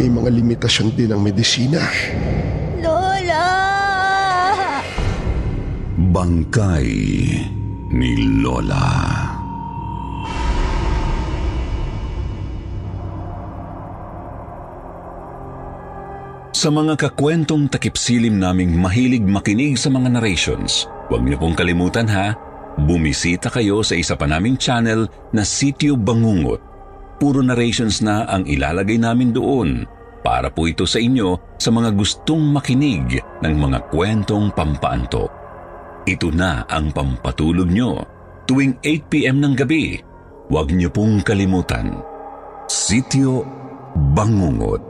May mga limitasyon din ang medisina. Lola! Bangkay ni Lola. Sa mga kakwentong takipsilim naming mahilig makinig sa mga narrations, huwag niyo pong kalimutan ha, bumisita kayo sa isa pa naming channel na Sityo Bangungot. Puro narrations na ang ilalagay namin doon para po ito sa inyo sa mga gustong makinig ng mga kwentong pampaantok. Ito na ang pampatulog nyo tuwing 8pm ng gabi. Huwag niyo pong kalimutan. Sityo Bangungot.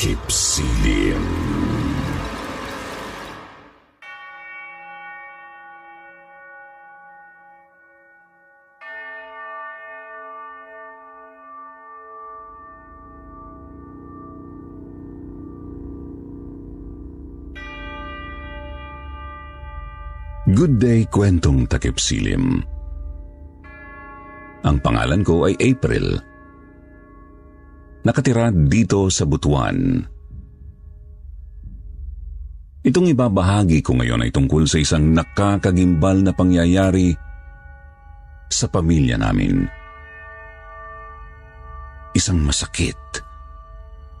takip. Good day, kwentong takip silim. Ang pangalan ko ay April. Nakatira dito sa Butuan. Itong ibabahagi ko ngayon ay tungkol sa isang nakakagimbal na pangyayari sa pamilya namin. Isang masakit,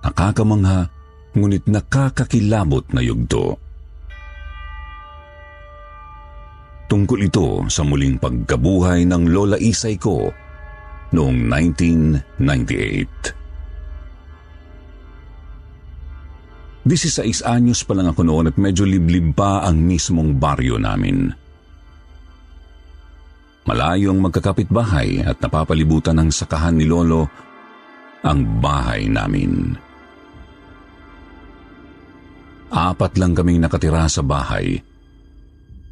nakakamangha, ngunit nakakakilabot na yugto. Tungkol ito sa muling pagkabuhay ng lola isay ko noong 1998. 16 anyos pa lang ako noon at medyo liblib pa ang mismong baryo namin. Malayo ang magkakapitbahay at napapalibutan ng sakahan ni Lolo ang bahay namin. Apat lang kaming nakatira sa bahay.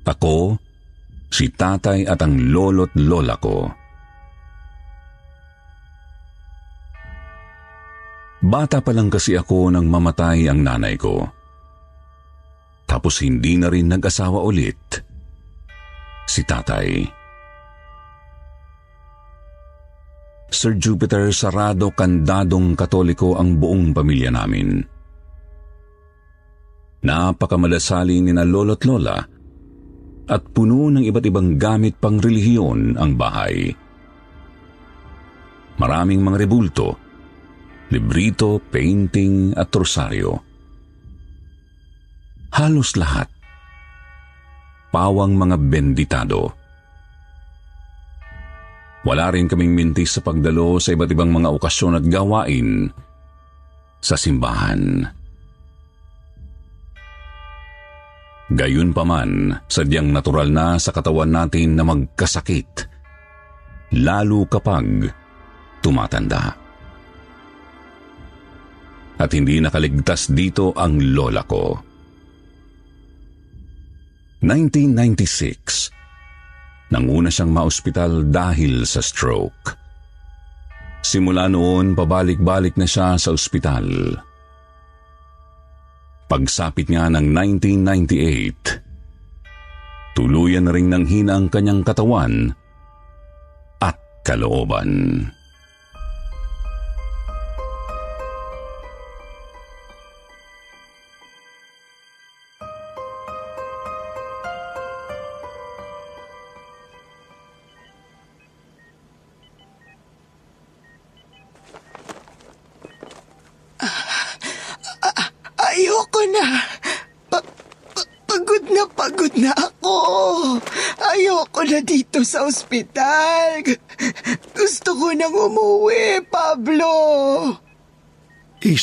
Ako, si tatay at ang lolo't lola ko. Bata pa lang kasi ako nang mamatay ang nanay ko. Tapos hindi na rin nag-asawa ulit si tatay. Sir Jupiter, sarado kandadong katoliko ang buong pamilya namin. Napakamalasali ni na lolo't lola at puno ng iba't ibang gamit pang relihiyon ang bahay. Maraming mga rebulto, librito, painting at rosaryo. Halos lahat. Pawang mga benditado. Wala rin kaming mintis sa pagdalo sa iba't ibang mga okasyon at gawain sa simbahan. Gayunpaman, sadyang natural na sa katawan natin na magkasakit, lalo kapag tumatanda. At hindi nakaligtas dito ang lola ko. 1996, nanguna siyang maospital dahil sa stroke. Simula noon, pabalik-balik na siya sa ospital. Pagsapit nga ng 1998, tuluyan na rin ng hina ang kanyang katawan at kalooban.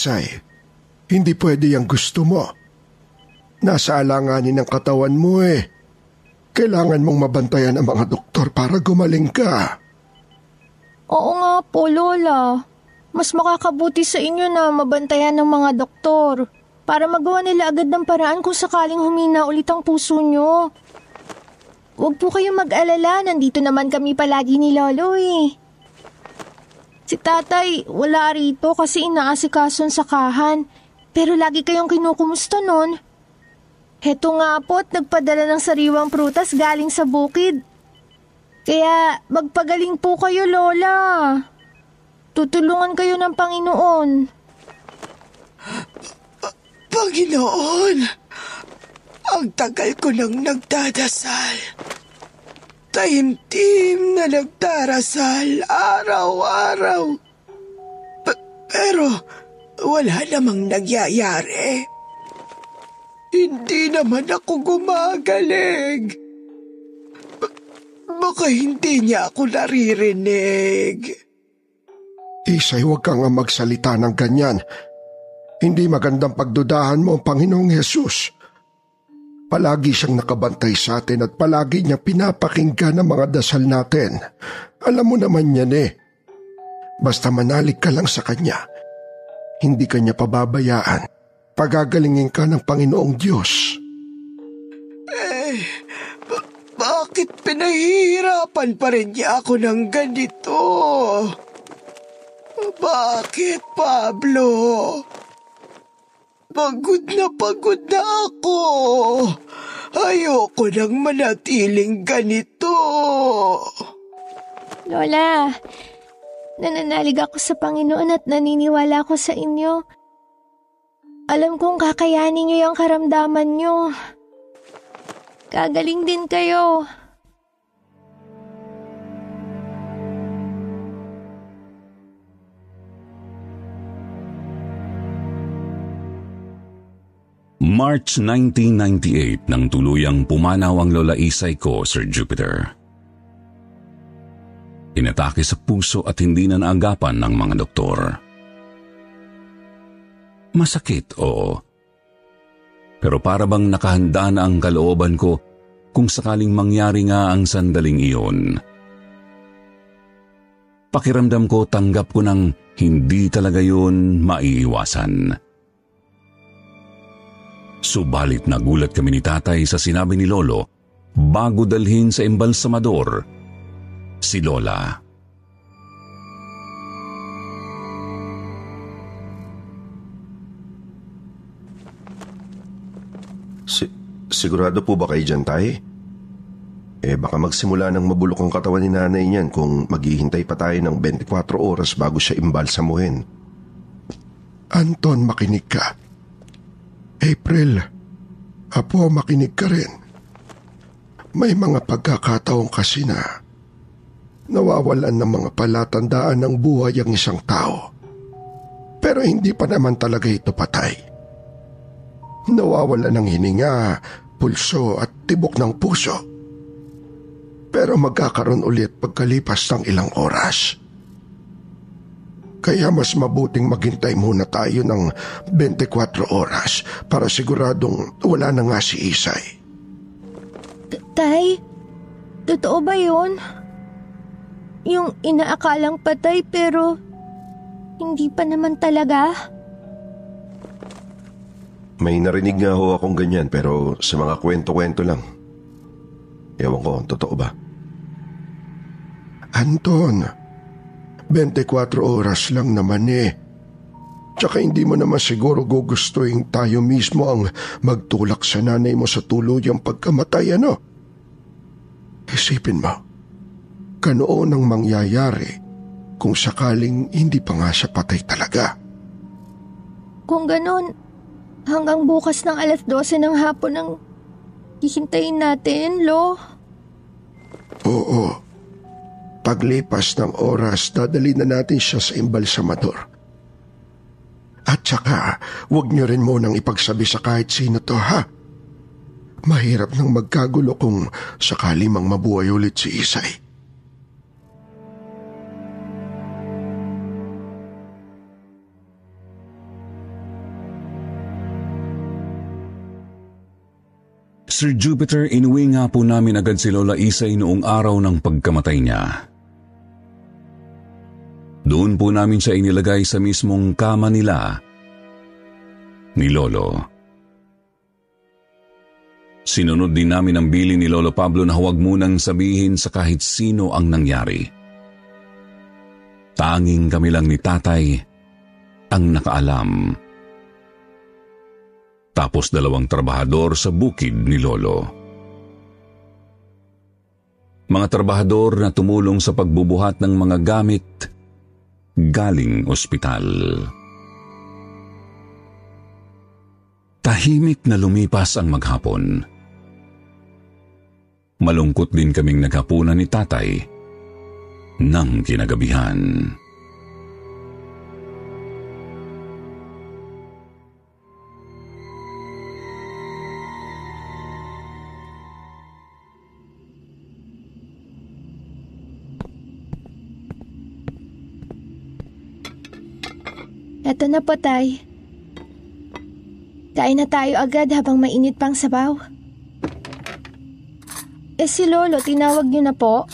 Isay, hindi pwede yung gusto mo. Nasa alanganin ng katawan mo eh. Kailangan mong mabantayan ang mga doktor para gumaling ka. Oo nga po, Lola. Mas makakabuti sa inyo na mabantayan ng mga doktor para magawa nila agad ng paraan kung sakaling humina ulit ang puso nyo. Huwag po kayong mag-alala, nandito naman kami palagi ni Lolo eh. Si tatay, wala rito kasi inaasikason sa kahan. Pero lagi kayong kinukumusta nun. Heto nga po at nagpadala ng sariwang prutas galing sa bukid. Kaya magpagaling po kayo, Lola. Tutulungan kayo ng Panginoon. Panginoon, ang tagal ko nang nagdadasal. Taimtim na nagdarasal araw-araw. P- pero wala namang nagyayari. Hindi naman ako gumagaling. B- baka hindi niya ako naririnig. Isay, huwag kang magsalita ng ganyan. Hindi magandang pagdudahan mo ang Panginoong Yesus. Palagi siyang nakabantay sa atin at palagi niya pinapakinggan ang mga dasal natin. Alam mo naman yan eh. Basta manalig ka lang sa Kanya. Hindi Kanya pababayaan. Pagagalingin ka ng Panginoong Diyos. Eh, ba- bakit pinahihirapan pa rin niya ako ng ganito? Bakit, Pablo? Pagod na pagod na ako. Ayoko nang manatiling ganito. Lola, nananalig ako sa Panginoon at naniniwala ako sa inyo. Alam kong kakayanin niyo yung karamdaman niyo. Gagaling din kayo. March 1998 nang tuluyang pumanaw ang Lola Isay ko, Sir Jupiter. Inatake sa puso at hindi na naagapan ng mga doktor. Masakit, oo. Pero para bang nakahanda na ang kalooban ko kung sakaling mangyari nga ang sandaling iyon. Pakiramdam ko tanggap ko ng hindi talaga yun maiiwasan. Subalit nagulat kami ni tatay sa sinabi ni Lolo bago dalhin sa embalsamador si Lola. Si sigurado po ba kayo dyan, tay? Eh baka magsimula ng mabulok ang katawan ni nanay niyan kung maghihintay pa tayo ng 24 oras bago siya imbalsamuhin. Anton, makinig ka. April, apo, makinig ka rin. May mga pagkakataon kasi na nawawalan ng mga palatandaan ng buhay ang isang tao. Pero hindi pa naman talaga ito patay. Nawawala ng hininga, pulso at tibok ng puso. Pero magkakaroon ulit pagkalipas ng ilang oras. Kaya mas mabuting maghintay muna tayo ng 24 oras para siguradong wala na nga si Isay. Tay, totoo ba yun? Yung inaakalang patay pero hindi pa naman talaga? May narinig nga ho akong ganyan pero sa mga kwento-kwento lang. Ewan ko, totoo ba? Anton, 24 oras lang naman eh. Tsaka hindi mo naman siguro gugustuhin tayo mismo ang magtulak sa nanay mo sa tuluyang pagkamatay, ano? Isipin mo, kanoon ang mangyayari kung sakaling hindi pa nga siya patay talaga. Kung ganon, hanggang bukas ng alas 12 ng hapon ang hihintayin natin, Lo. Oo. Paglipas ng oras, dadali na natin siya sa embalsamador. At saka, huwag niyo rin munang ipagsabi sa kahit sino to, ha? Mahirap nang magkagulo kung sakali mang mabuhay ulit si Isay. Sir Jupiter, inuwi nga po namin agad si Lola Isay noong araw ng pagkamatay niya. Doon po namin siya inilagay sa mismong kama nila ni Lolo. Sinunod din namin ang bili ni Lolo Pablo na huwag munang sabihin sa kahit sino ang nangyari. Tanging kami lang ni tatay ang nakaalam. Tapos dalawang trabahador sa bukid ni Lolo. Mga trabahador na tumulong sa pagbubuhat ng mga gamit galing ospital. Tahimik na lumipas ang maghapon. Malungkot din kaming naghapunan ni tatay ng kinagabihan. Eto na po, Tay. Kain na tayo agad habang mainit pang sabaw. Eh si Lolo, tinawag niyo na po?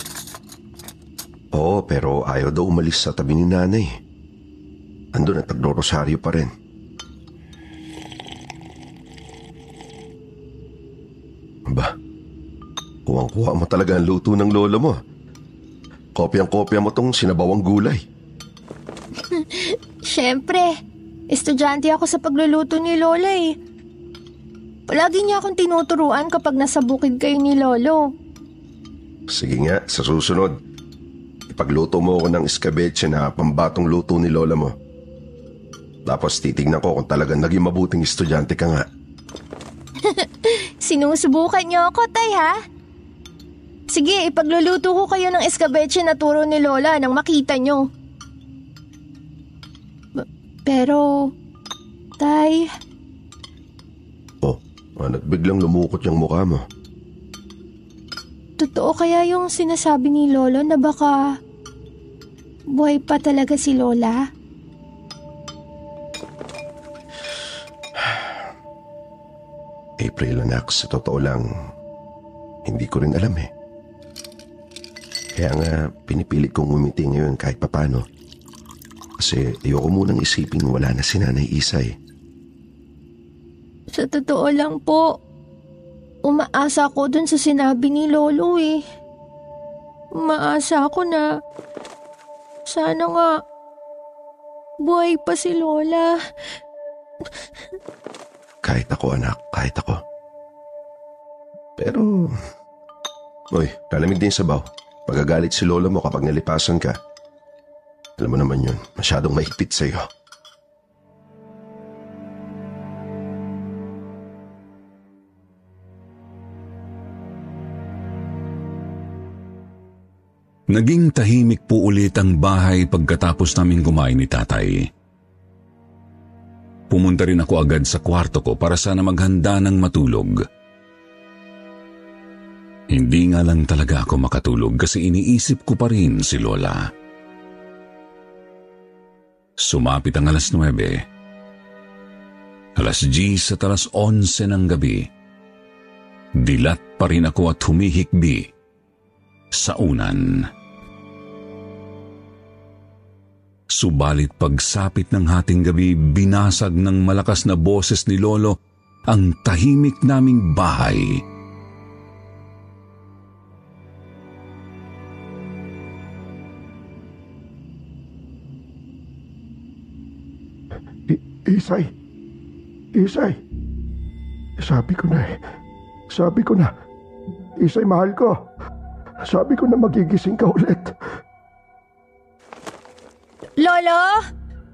Oo, pero ayaw daw umalis sa tabi ni nanay. Andun at nagro-rosaryo pa rin. Ba, kuwang-kuha mo talaga ang luto ng lolo mo. Kopyang-kopya mo tong sinabawang gulay. Siyempre, estudyante ako sa pagluluto ni Lola eh. Palagi niya akong tinuturuan kapag nasa bukid kayo ni Lolo. Sige nga, sa susunod. Ipagluto mo ako ng escabeche na pambatong luto ni lola mo. Tapos titignan ko kung talagang naging mabuting estudyante ka nga. Sinusubukan niyo ako, Tay, ha? Sige, ipagluluto ko kayo ng escabeche na turo ni Lola nang makita niyo. Pero, Tay, Oh, anak biglang lumukot yung mukha mo. totoo kaya yung sinasabi ni Lolo na baka buhay pa talaga si Lola? April anak, sa totoo lang, hindi ko rin alam eh. Kaya nga, pinipilit kong umiti ngayon kahit papano. Kasi ayoko munang isipin wala na si Nanay Isay. Sa totoo lang po, umaasa ako dun sa sinabi ni Lolo eh. Umaasa ako na sana nga buhay pa si Lola. Kahit ako anak, kahit ako. Pero, Uy, lalamig din sa baw. Magagalit si lola mo kapag nalipasan ka. Alam mo naman yun, masyadong mahigpit sa'yo. Naging tahimik po ulit ang bahay pagkatapos naming kumain ni tatay. Pumunta rin ako agad sa kwarto ko para sana maghanda ng matulog. Hindi nga lang talaga ako makatulog kasi iniisip ko pa rin si Lola. Sumapit ang alas 9. Alas 10 at alas 11 ng gabi. Dilat pa rin ako at humihikbi sa unan. Subalit pagsapit ng hating gabi, binasag ng malakas na boses ni Lolo ang tahimik naming bahay. I- Isay! Isay! Sabi ko na eh. Sabi ko na. Isay, mahal ko. Sabi ko na magigising ka ulit. Lolo?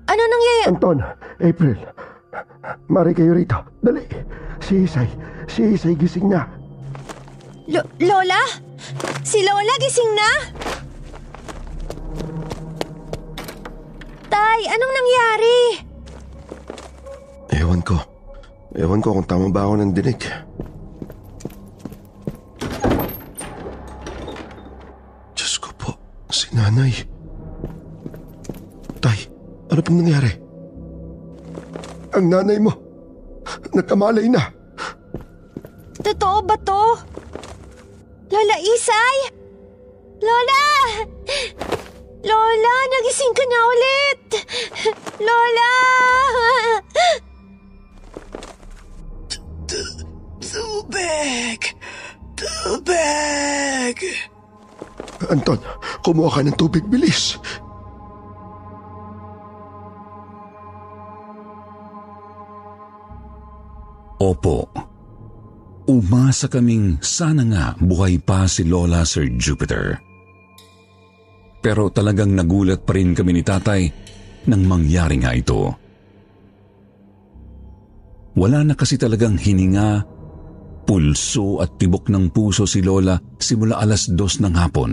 Ano nangyayari? Anton, April, mari kayo rito. Dali. Si Isay, si Isay gising na. Lo- Lola? Si Lola gising na? Tay, anong nangyari? Ewan ko. Ewan ko kung tama ba ako ng dinig. Diyos ko po, si nanay. Tay, ano pong nangyari? Ang nanay mo, nagkamalay na. Totoo ba to? Lola Isay? Lola! Lola, nagising ka na ulit! Lola! Tubig! Tubig! Anton, kumuha ka ng tubig, bilis. Opo. Umasa kaming sana nga buhay pa si Lola Sir Jupiter. Pero talagang nagulat pa rin kami ni tatay nang mangyari nga ito. Wala na kasi talagang hininga, pulso at tibok ng puso si Lola simula alas dos ng hapon.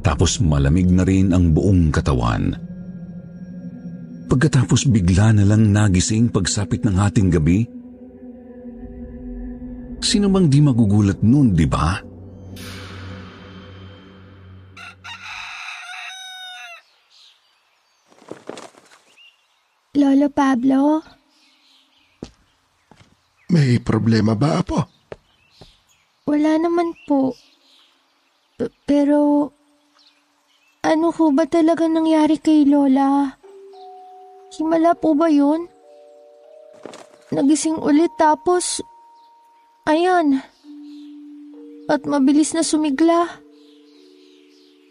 Tapos malamig na rin ang buong katawan. Pagkatapos bigla na lang nagising pagsapit ng hating gabi, Sino bang di magugulat nun, di ba? Lolo Pablo? May problema ba, Apo? Wala naman po. P- pero, ano ho ba talaga nangyari kay Lola? Himala po ba yun? Nagising ulit tapos, ayan. At mabilis na sumigla.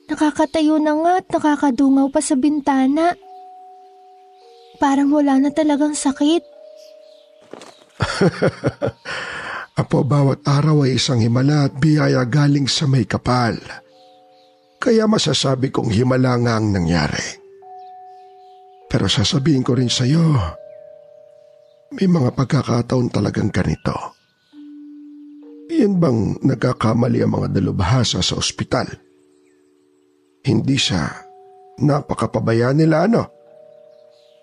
Nakakatayo na nga at nakakadungaw pa sa bintana. Parang wala na talagang sakit. Apo, bawat araw ay isang himala at biyaya galing sa may kapal. Kaya masasabi kong himala nga ang nangyari. Pero sasabihin ko rin sa iyo, may mga pagkakataon talagang ganito. Yan bang nagkakamali ang mga dalubhasa sa ospital? Hindi sa napakapabaya nila ano?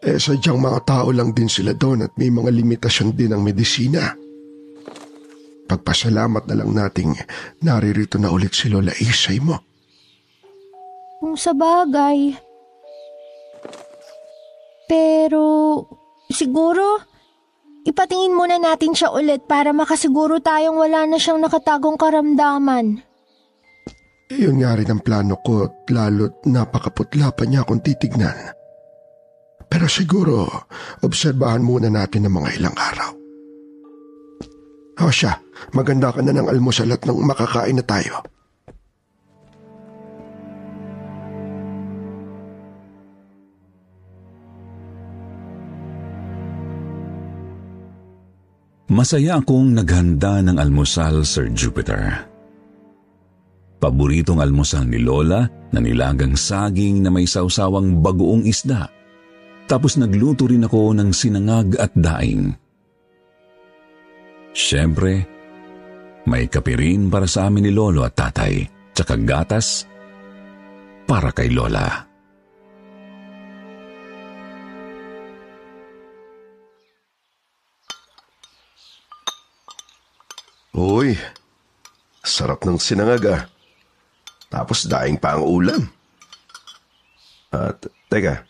Eh sadyang mga tao lang din sila doon at may mga limitasyon din ang medisina. Pagpasalamat na lang nating naririto na ulit si Lola Isay mo. Kung sa bagay. Pero, siguro, ipatingin muna natin siya ulit para makasiguro tayong wala na siyang nakatagong karamdaman. Iyon nga rin ang plano ko at lalo't napakaputla pa niya kung titignan. Pero siguro, obserbahan muna natin ng mga ilang araw. O siya, maganda ka na ng almusal at nang makakain na tayo. Masaya akong naghanda ng almusal, Sir Jupiter. Paboritong almusal ni Lola na nilagang saging na may sausawang bagoong isda. Tapos nagluto rin ako ng sinangag at daing. Siyempre, may kape rin para sa amin ni Lolo at tatay, tsaka gatas para kay Lola. Uy, sarap ng sinangag ah. Tapos daing pa ang ulam. At, teka.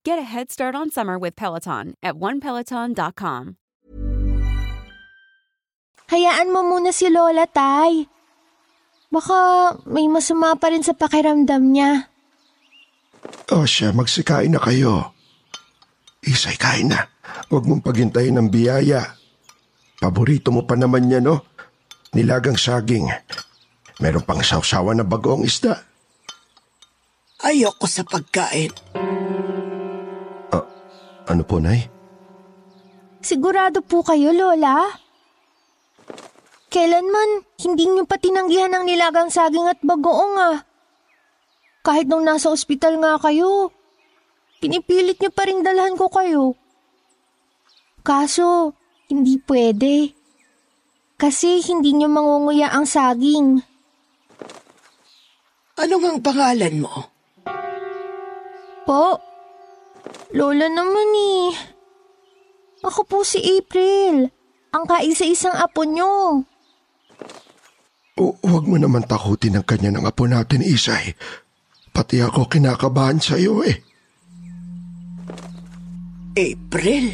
Get a head start on summer with Peloton at onepeloton.com. Hayaan mo muna si Lola, Tay. Baka may masama pa rin sa pakiramdam niya. O siya, magsikain na kayo. Isay, kain na. Huwag mong paghintayin ng biyaya. Paborito mo pa naman niya, no? Nilagang saging. Meron pang sawsawa na bagoong isda. Ayoko sa pagkain. Ano po, Nay? Sigurado po kayo, Lola? Kailanman, hindi niyo pa tinanggihan ng nilagang saging at bagoong ah. Kahit nung nasa ospital nga kayo, pinipilit niyo pa rin dalhan ko kayo. Kaso, hindi pwede. Kasi hindi niyo mangunguya ang saging. Ano ang pangalan mo? Po, Lola naman eh. Ako po si April, ang kaisa-isang apo niyo. O, huwag mo naman takutin ang kanya ng apo natin, Isay. Pati ako kinakabahan sa iyo eh. April?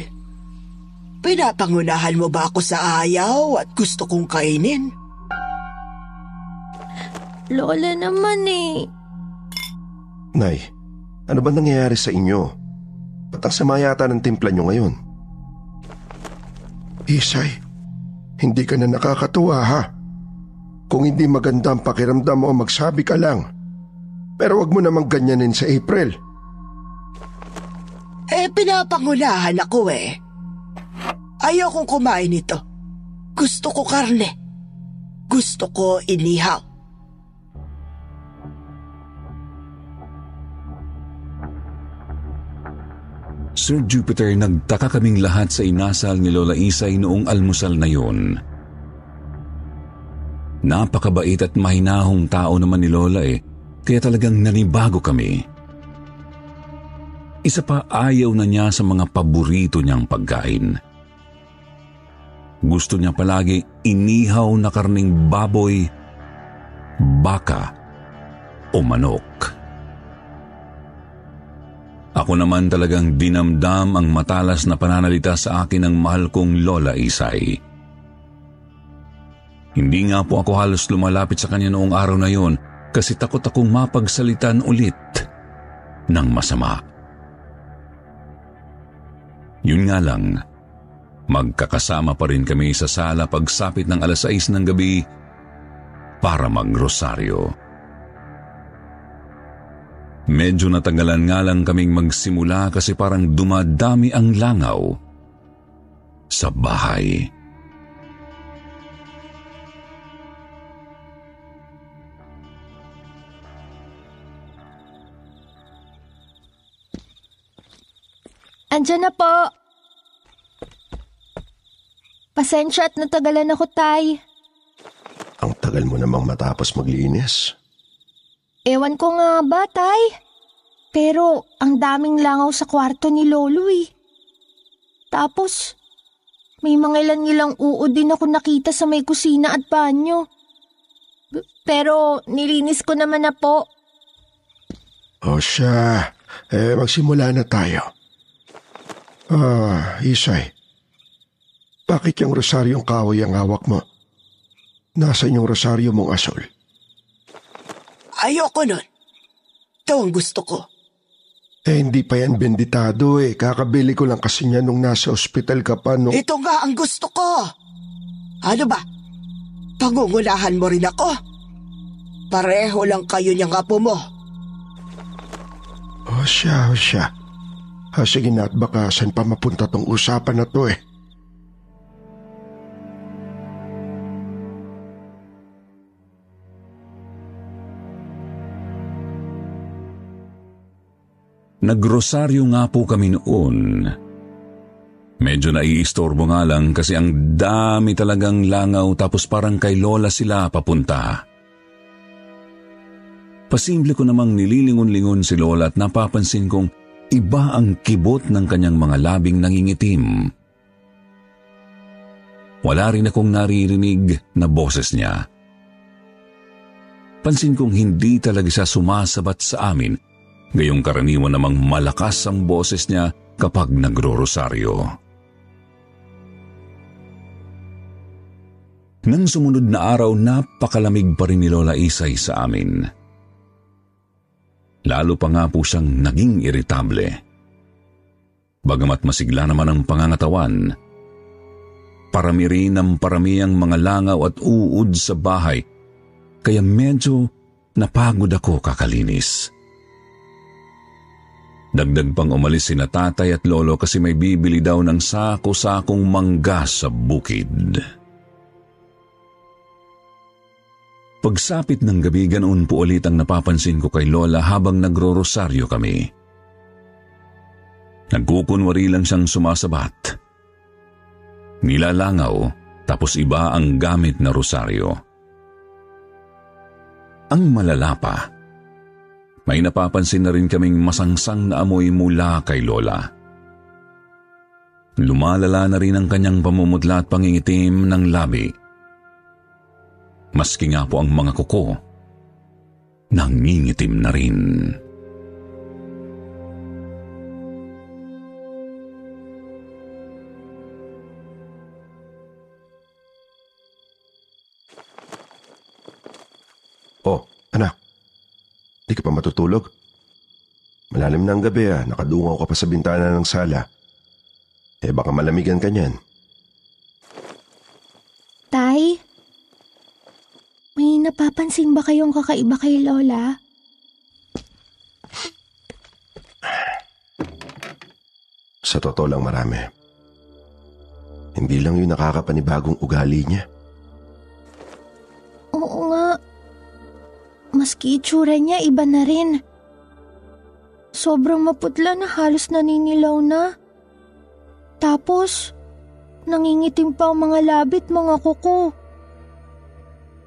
Pinapangunahan mo ba ako sa ayaw at gusto kong kainin? Lola naman eh. Nay, ano ba nangyayari sa inyo? Ba't ang sama yata ng timpla nyo ngayon? Isay, hindi ka na nakakatuwa ha. Kung hindi maganda ang pakiramdam mo, magsabi ka lang. Pero wag mo namang ganyanin sa April. Eh, pinapangunahan ako eh. Ayokong kumain ito. Gusto ko karne. Gusto ko inihaw. Sir Jupiter, nagtaka kaming lahat sa inasal ni Lola Isay noong almusal na yun. Napakabait at mahinahong tao naman ni Lola eh, kaya talagang nanibago kami. Isa pa ayaw na niya sa mga paborito niyang pagkain. Gusto niya palagi inihaw na karning baboy, baka o manok. Ako naman talagang dinamdam ang matalas na pananalita sa akin ng mahal kong Lola Isay. Hindi nga po ako halos lumalapit sa kanya noong araw na yon kasi takot akong mapagsalitan ulit ng masama. Yun nga lang, magkakasama pa rin kami sa sala pagsapit ng alas 6 ng gabi para magrosaryo. Medyo natagalan nga lang kaming magsimula kasi parang dumadami ang langaw sa bahay. Andyan na po. Pasensya at natagalan ako, Tay. Ang tagal mo namang matapos maglinis. Ewan ko nga ba, Tay? Pero ang daming langaw sa kwarto ni Lolo eh. Tapos, may mga ilan-ilang uod din ako nakita sa may kusina at banyo. Pero nilinis ko naman na po. O siya, eh magsimula na tayo. Ah, Isay. Bakit yung rosaryong kahoy ang hawak mo? Nasaan yung rosaryo mong asol? Ayoko nun. Ito ang gusto ko. Eh, hindi pa yan benditado eh. Kakabili ko lang kasi niya nung nasa ospital ka pa nung... Ito nga ang gusto ko. Ano ba? Pangungulahan mo rin ako? Pareho lang kayo niyang apo mo. O siya, o siya. Ha, sige na at baka saan pa mapunta tong usapan na to eh. Nagrosaryo nga po kami noon. Medyo naiistorbo nga lang kasi ang dami talagang langaw tapos parang kay Lola sila papunta. Pasimple ko namang nililingon-lingon si Lola at napapansin kong iba ang kibot ng kanyang mga labing nangingitim. Wala rin akong naririnig na boses niya. Pansin kong hindi talaga siya sumasabat sa amin Gayong karaniwan namang malakas ang boses niya kapag nagro-rosaryo. Nang sumunod na araw, napakalamig pa rin ni Lola Isay sa amin. Lalo pa nga po siyang naging iritable. Bagamat masigla naman ang pangangatawan, parami rin ang parami ang mga langaw at uud sa bahay, kaya medyo napagod ako kakalinis. Dagdag pang umalis si na tatay at lolo kasi may bibili daw ng sako-sakong mangga sa bukid. Pagsapit ng gabi ganoon po ulit ang napapansin ko kay Lola habang nagro-rosaryo kami. Nagkukunwari lang siyang sumasabat. Nilalangaw tapos iba ang gamit na rosaryo. Ang malala pa, may napapansin na rin kaming masangsang na amoy mula kay Lola. Lumalala na rin ang kanyang pamumutla at pangingitim ng labi. Maski nga po ang mga kuko, nangingitim na rin. Di ka pa matutulog? Malalim na ang gabi ah, nakadungaw ka pa sa bintana ng sala. Eh baka malamigan ka niyan. Tay? May napapansin ba kayong kakaiba kay Lola? Sa totoo lang marami. Hindi lang yung nakakapanibagong ugali niya. Maski itsura niya iba na rin. Sobrang maputla na halos naninilaw na. Tapos, nangingitim pa ang mga labit mga kuko.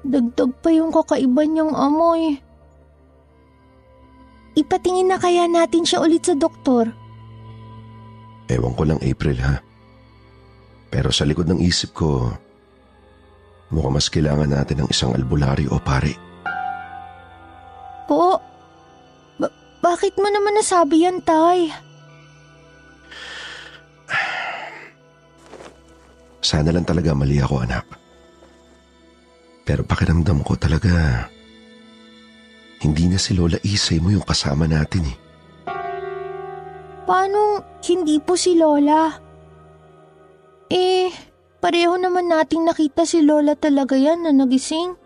Dagdag pa yung kakaiba niyang amoy. Ipatingin na kaya natin siya ulit sa doktor. Ewan ko lang April ha. Pero sa likod ng isip ko, mukhang mas kailangan natin ng isang albularyo o pare. Bakit mo naman nasabi yan, Tay? Sana lang talaga mali ako, anak. Pero pakiramdam ko talaga, hindi na si Lola Isay mo yung kasama natin eh. Paano hindi po si Lola? Eh, pareho naman nating nakita si Lola talaga yan na nagising.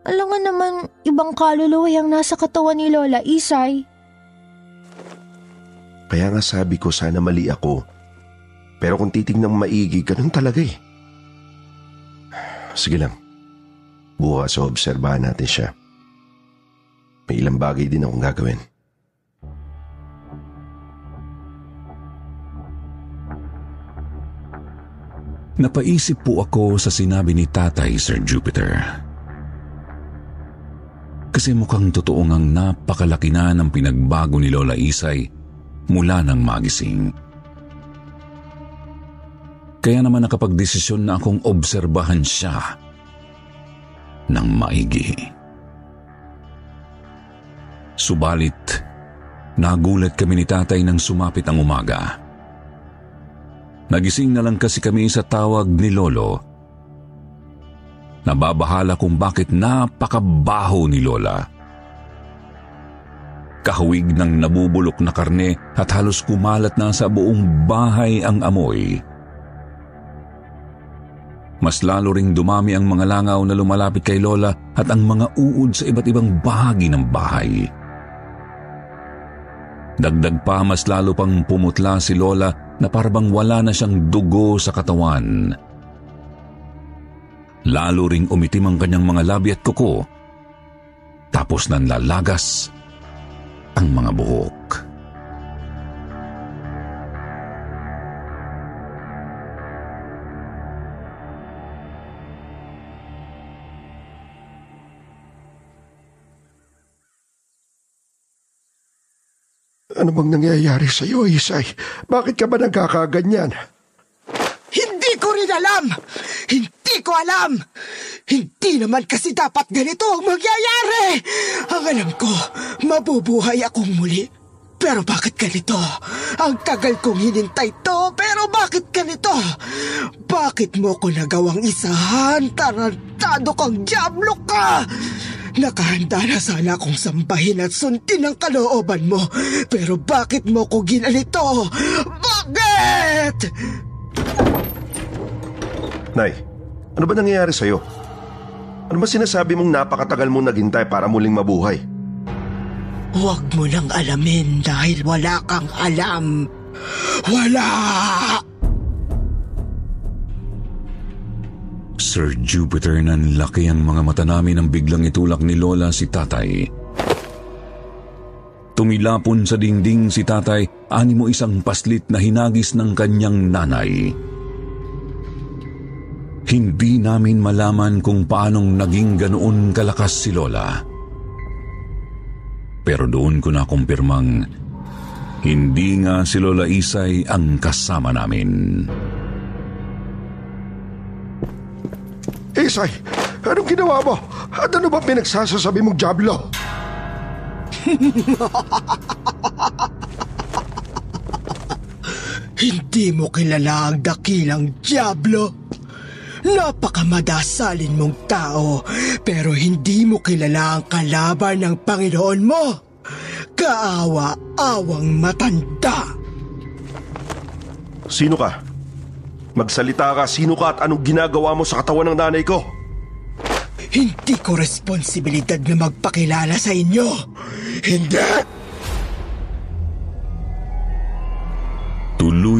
Alam nga naman, ibang kaluluwa ang nasa katawan ni Lola Isay. Kaya nga sabi ko sana mali ako. Pero kung titignan maigi, ganun talaga eh. Sige lang. Bukas obserbahan natin siya. May ilang bagay din akong gagawin. Napaisip po ako sa sinabi ni Tatay Sir Jupiter. Kasi mukhang totoo ngang napakalaki na ng pinagbago ni Lola Isay mula ng magising. Kaya naman nakapagdesisyon na akong obserbahan siya ng maigi. Subalit, nagulat kami ni tatay nang sumapit ang umaga. Nagising na lang kasi kami sa tawag ni Lolo Nababahala kung bakit napakabaho ni Lola. Kahawig ng nabubulok na karne at halos kumalat na sa buong bahay ang amoy. mas lalo ring dumami ang mga langaw na lumalapit kay Lola at ang mga uod sa iba't ibang bahagi ng bahay. Dagdag pa mas lalo pang pumutla si Lola na parabang wala na siyang dugo sa katawan. Lalo ring umitim ang kanyang mga labi at kuko. Tapos nanlalagas ang mga buhok. Ano bang nangyayari sa iyo, Isay? Bakit ka ba nagkakaganyan? Rin alam! Hindi ko alam! Hindi naman kasi dapat ganito ang mangyayari! Ang alam ko, mabubuhay akong muli. Pero bakit ganito? Ang tagal kong hinintay to, pero bakit ganito? Bakit mo ko nagawang isahan? Tarantado kang diablo ka! Nakahanda na sana akong sambahin at sundin ang kalooban mo. Pero bakit mo ko ginalito? Bakit? Nay, ano ba nangyayari sa'yo? Ano ba sinasabi mong napakatagal mong naghintay para muling mabuhay? Huwag mo nang alamin dahil wala kang alam. Wala! Sir Jupiter nanlaki ang mga mata namin nang biglang itulak ni Lola si tatay. Tumilapon sa dingding si tatay, animo isang paslit na hinagis ng kanyang nanay. Hindi namin malaman kung paanong naging ganoon kalakas si Lola. Pero doon ko na kumpirmang hindi nga si Lola Isay ang kasama namin. Isay, anong ginawa mo? At ano ba pinagsasasabi mong Diablo? Hindi mo kilala ang dakilang Diablo. Napakamadasalin mong tao, pero hindi mo kilala ang kalaban ng Panginoon mo. Kaawa-awang matanda. Sino ka? Magsalita ka, sino ka at anong ginagawa mo sa katawan ng nanay ko? Hindi ko responsibilidad na magpakilala sa inyo. Hindi!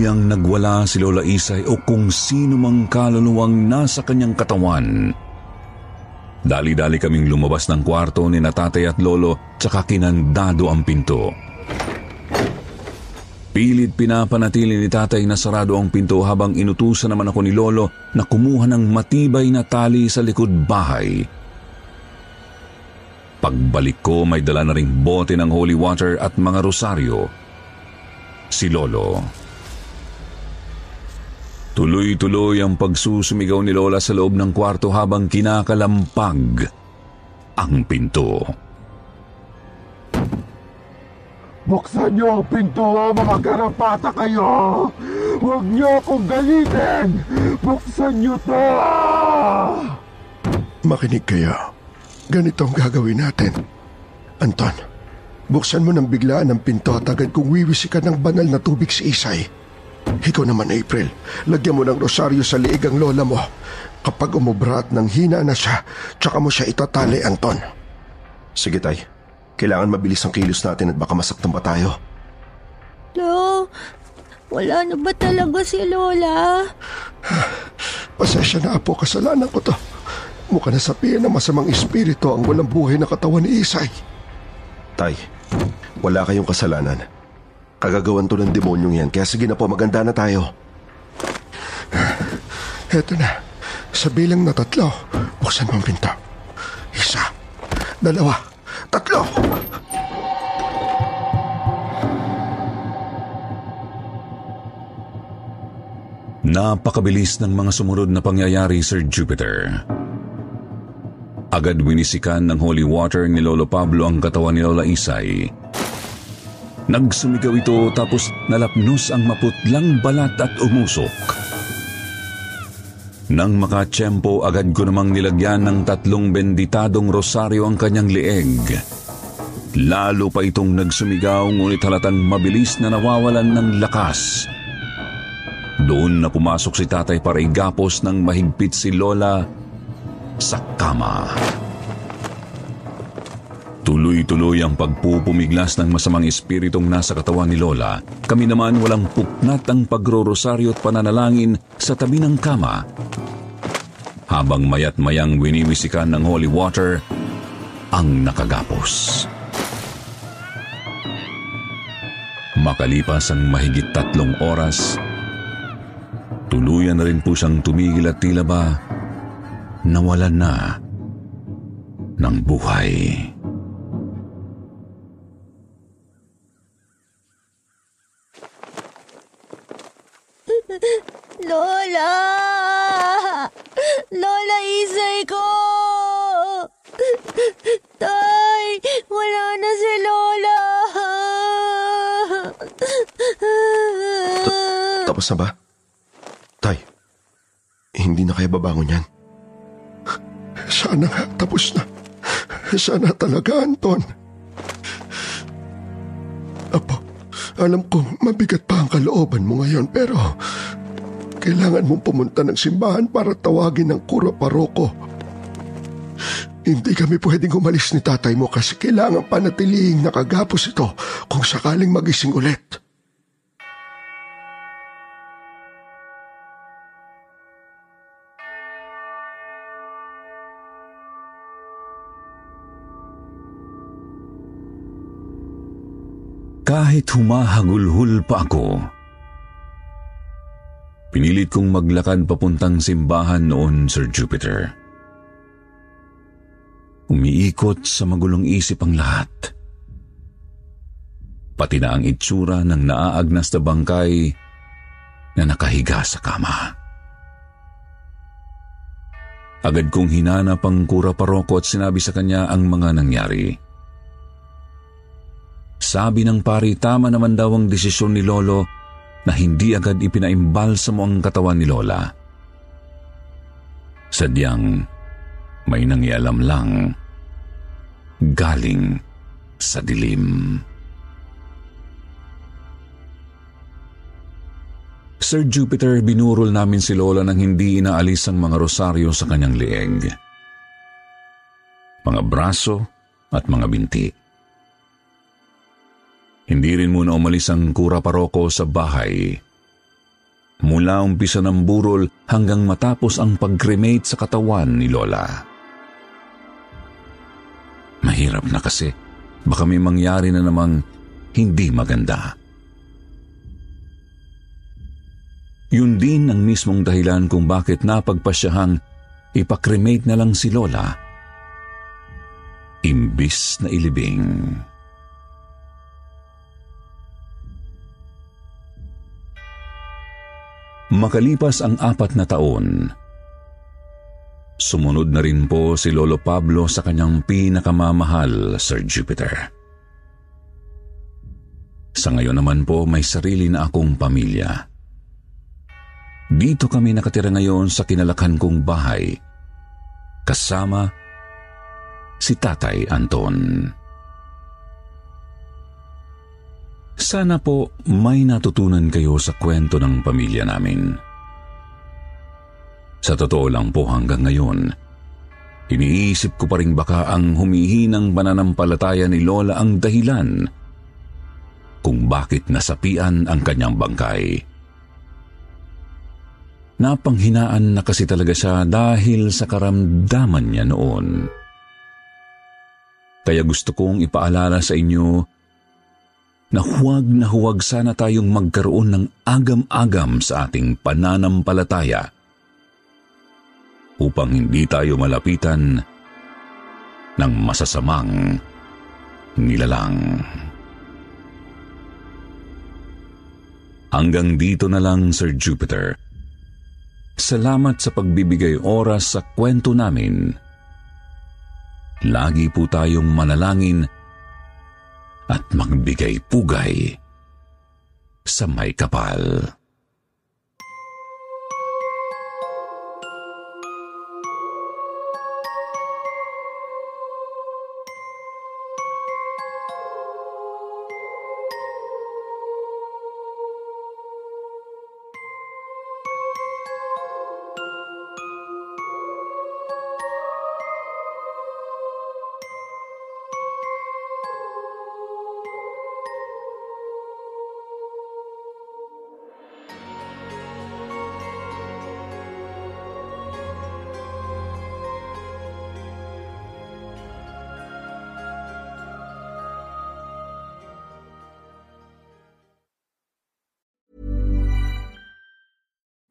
Tuluyang nagwala si Lola Isay o kung sino mang kaluluwang nasa kanyang katawan. Dali-dali kaming lumabas ng kwarto ni natatay at lolo tsaka kinandado ang pinto. Pilit pinapanatili ni tatay na sarado ang pinto habang inutusan naman ako ni lolo na kumuha ng matibay na tali sa likod bahay. Pagbalik ko may dala na ring bote ng holy water at mga rosaryo. Si lolo. Tuloy-tuloy ang pagsusumigaw ni Lola sa loob ng kwarto habang kinakalampag ang pinto. Buksan niyo ang pinto, mga garapata kayo! Huwag niyo akong galitin! Buksan niyo to! Makinig kayo. Ganito ang gagawin natin. Anton, buksan mo ng biglaan ang pinto at agad kung wiwisikan ng banal na tubig si Isay. Ikaw naman, April, lagyan mo ng rosaryo sa liig ang lola mo. Kapag umubra at nang hina na siya, tsaka mo siya itatali, Anton. Sige, tay. Kailangan mabilis ang kilos natin at baka masaktan pa tayo. Lo, wala na ba talaga si Lola? Pasensya na po, kasalanan ko to. Mukha na sabihin ng masamang espiritu ang walang buhay na katawan ni Isay. Tay, wala kayong kasalanan. Kagagawan to ng demonyong yan, kaya sige na po, maganda na tayo. Heto na. Sa bilang na tatlo, buksan mo ang pinto. Isa, dalawa, tatlo! Napakabilis ng mga sumunod na pangyayari, Sir Jupiter. Agad winisikan ng holy water ni Lolo Pablo ang katawan ni Lola Isay. Nagsumigaw ito tapos nalapnos ang maputlang balat at umusok. Nang makatsyempo, agad ko namang nilagyan ng tatlong benditadong rosaryo ang kanyang leeg. Lalo pa itong nagsumigaw ngunit halatang mabilis na nawawalan ng lakas. Doon na pumasok si tatay para igapos ng mahigpit si Lola sa kama. Tuloy-tuloy ang pagpupumiglas ng masamang espiritong nasa katawan ni Lola. Kami naman walang puknat ang pagrorosaryo at pananalangin sa tabi ng kama. Habang mayat mayang winiwisikan ng holy water, ang nakagapos. Makalipas ang mahigit tatlong oras, tuluyan na rin po siyang tumigil at tila ba nawalan na ng buhay. Lola! Lola, isay ko! Tay, wala na si Lola! Tapos na ba? Tay, hindi na kaya babangon yan. Sana nga tapos na. Sana talaga, Anton. Apo, alam ko mabigat pa ang kalooban mo ngayon pero kailangan mong pumunta ng simbahan para tawagin ng kura paroko. Hindi kami pwedeng umalis ni tatay mo kasi kailangan panatilihing nakagapos ito kung sakaling magising ulit. Kahit humahagulhul pa ako, pinilit kong maglakad papuntang simbahan noon, Sir Jupiter. Umiikot sa magulong isip ang lahat. Pati na ang itsura ng naaagnas na bangkay na nakahiga sa kama. Agad kong hinanap ang kura paroko at sinabi sa kanya ang mga nangyari. Sabi ng pari, tama naman daw ang desisyon ni Lolo na hindi agad ipinaimbalsamo ang katawan ni Lola. Sadyang may nangialam lang galing sa dilim. Sir Jupiter, binurol namin si Lola nang hindi inaalis ang mga rosaryo sa kanyang lieg. Mga braso at mga binti. Hindi rin muna umalis ang kura paroko sa bahay. Mula umpisa ng burol hanggang matapos ang pag-cremate sa katawan ni Lola. Mahirap na kasi baka may mangyari na namang hindi maganda. Yun din ang mismong dahilan kung bakit napagpasyahang ipakremate na lang si Lola. Imbis na ilibing. Makalipas ang apat na taon, sumunod na rin po si Lolo Pablo sa kanyang pinakamamahal, Sir Jupiter. Sa ngayon naman po may sarili na akong pamilya. Dito kami nakatira ngayon sa kinalakhan kong bahay, kasama si Tatay Anton. Sana po may natutunan kayo sa kwento ng pamilya namin. Sa totoo lang po hanggang ngayon, iniisip ko pa rin baka ang humihinang pananampalataya ni Lola ang dahilan kung bakit nasapian ang kanyang bangkay. Napanghinaan na kasi talaga siya dahil sa karamdaman niya noon. Kaya gusto kong ipaalala sa inyo na huwag na huwag sana tayong magkaroon ng agam-agam sa ating pananampalataya upang hindi tayo malapitan ng masasamang nilalang. Hanggang dito na lang, Sir Jupiter. Salamat sa pagbibigay oras sa kwento namin. Lagi po tayong manalangin at magbigay pugay sa may kapal.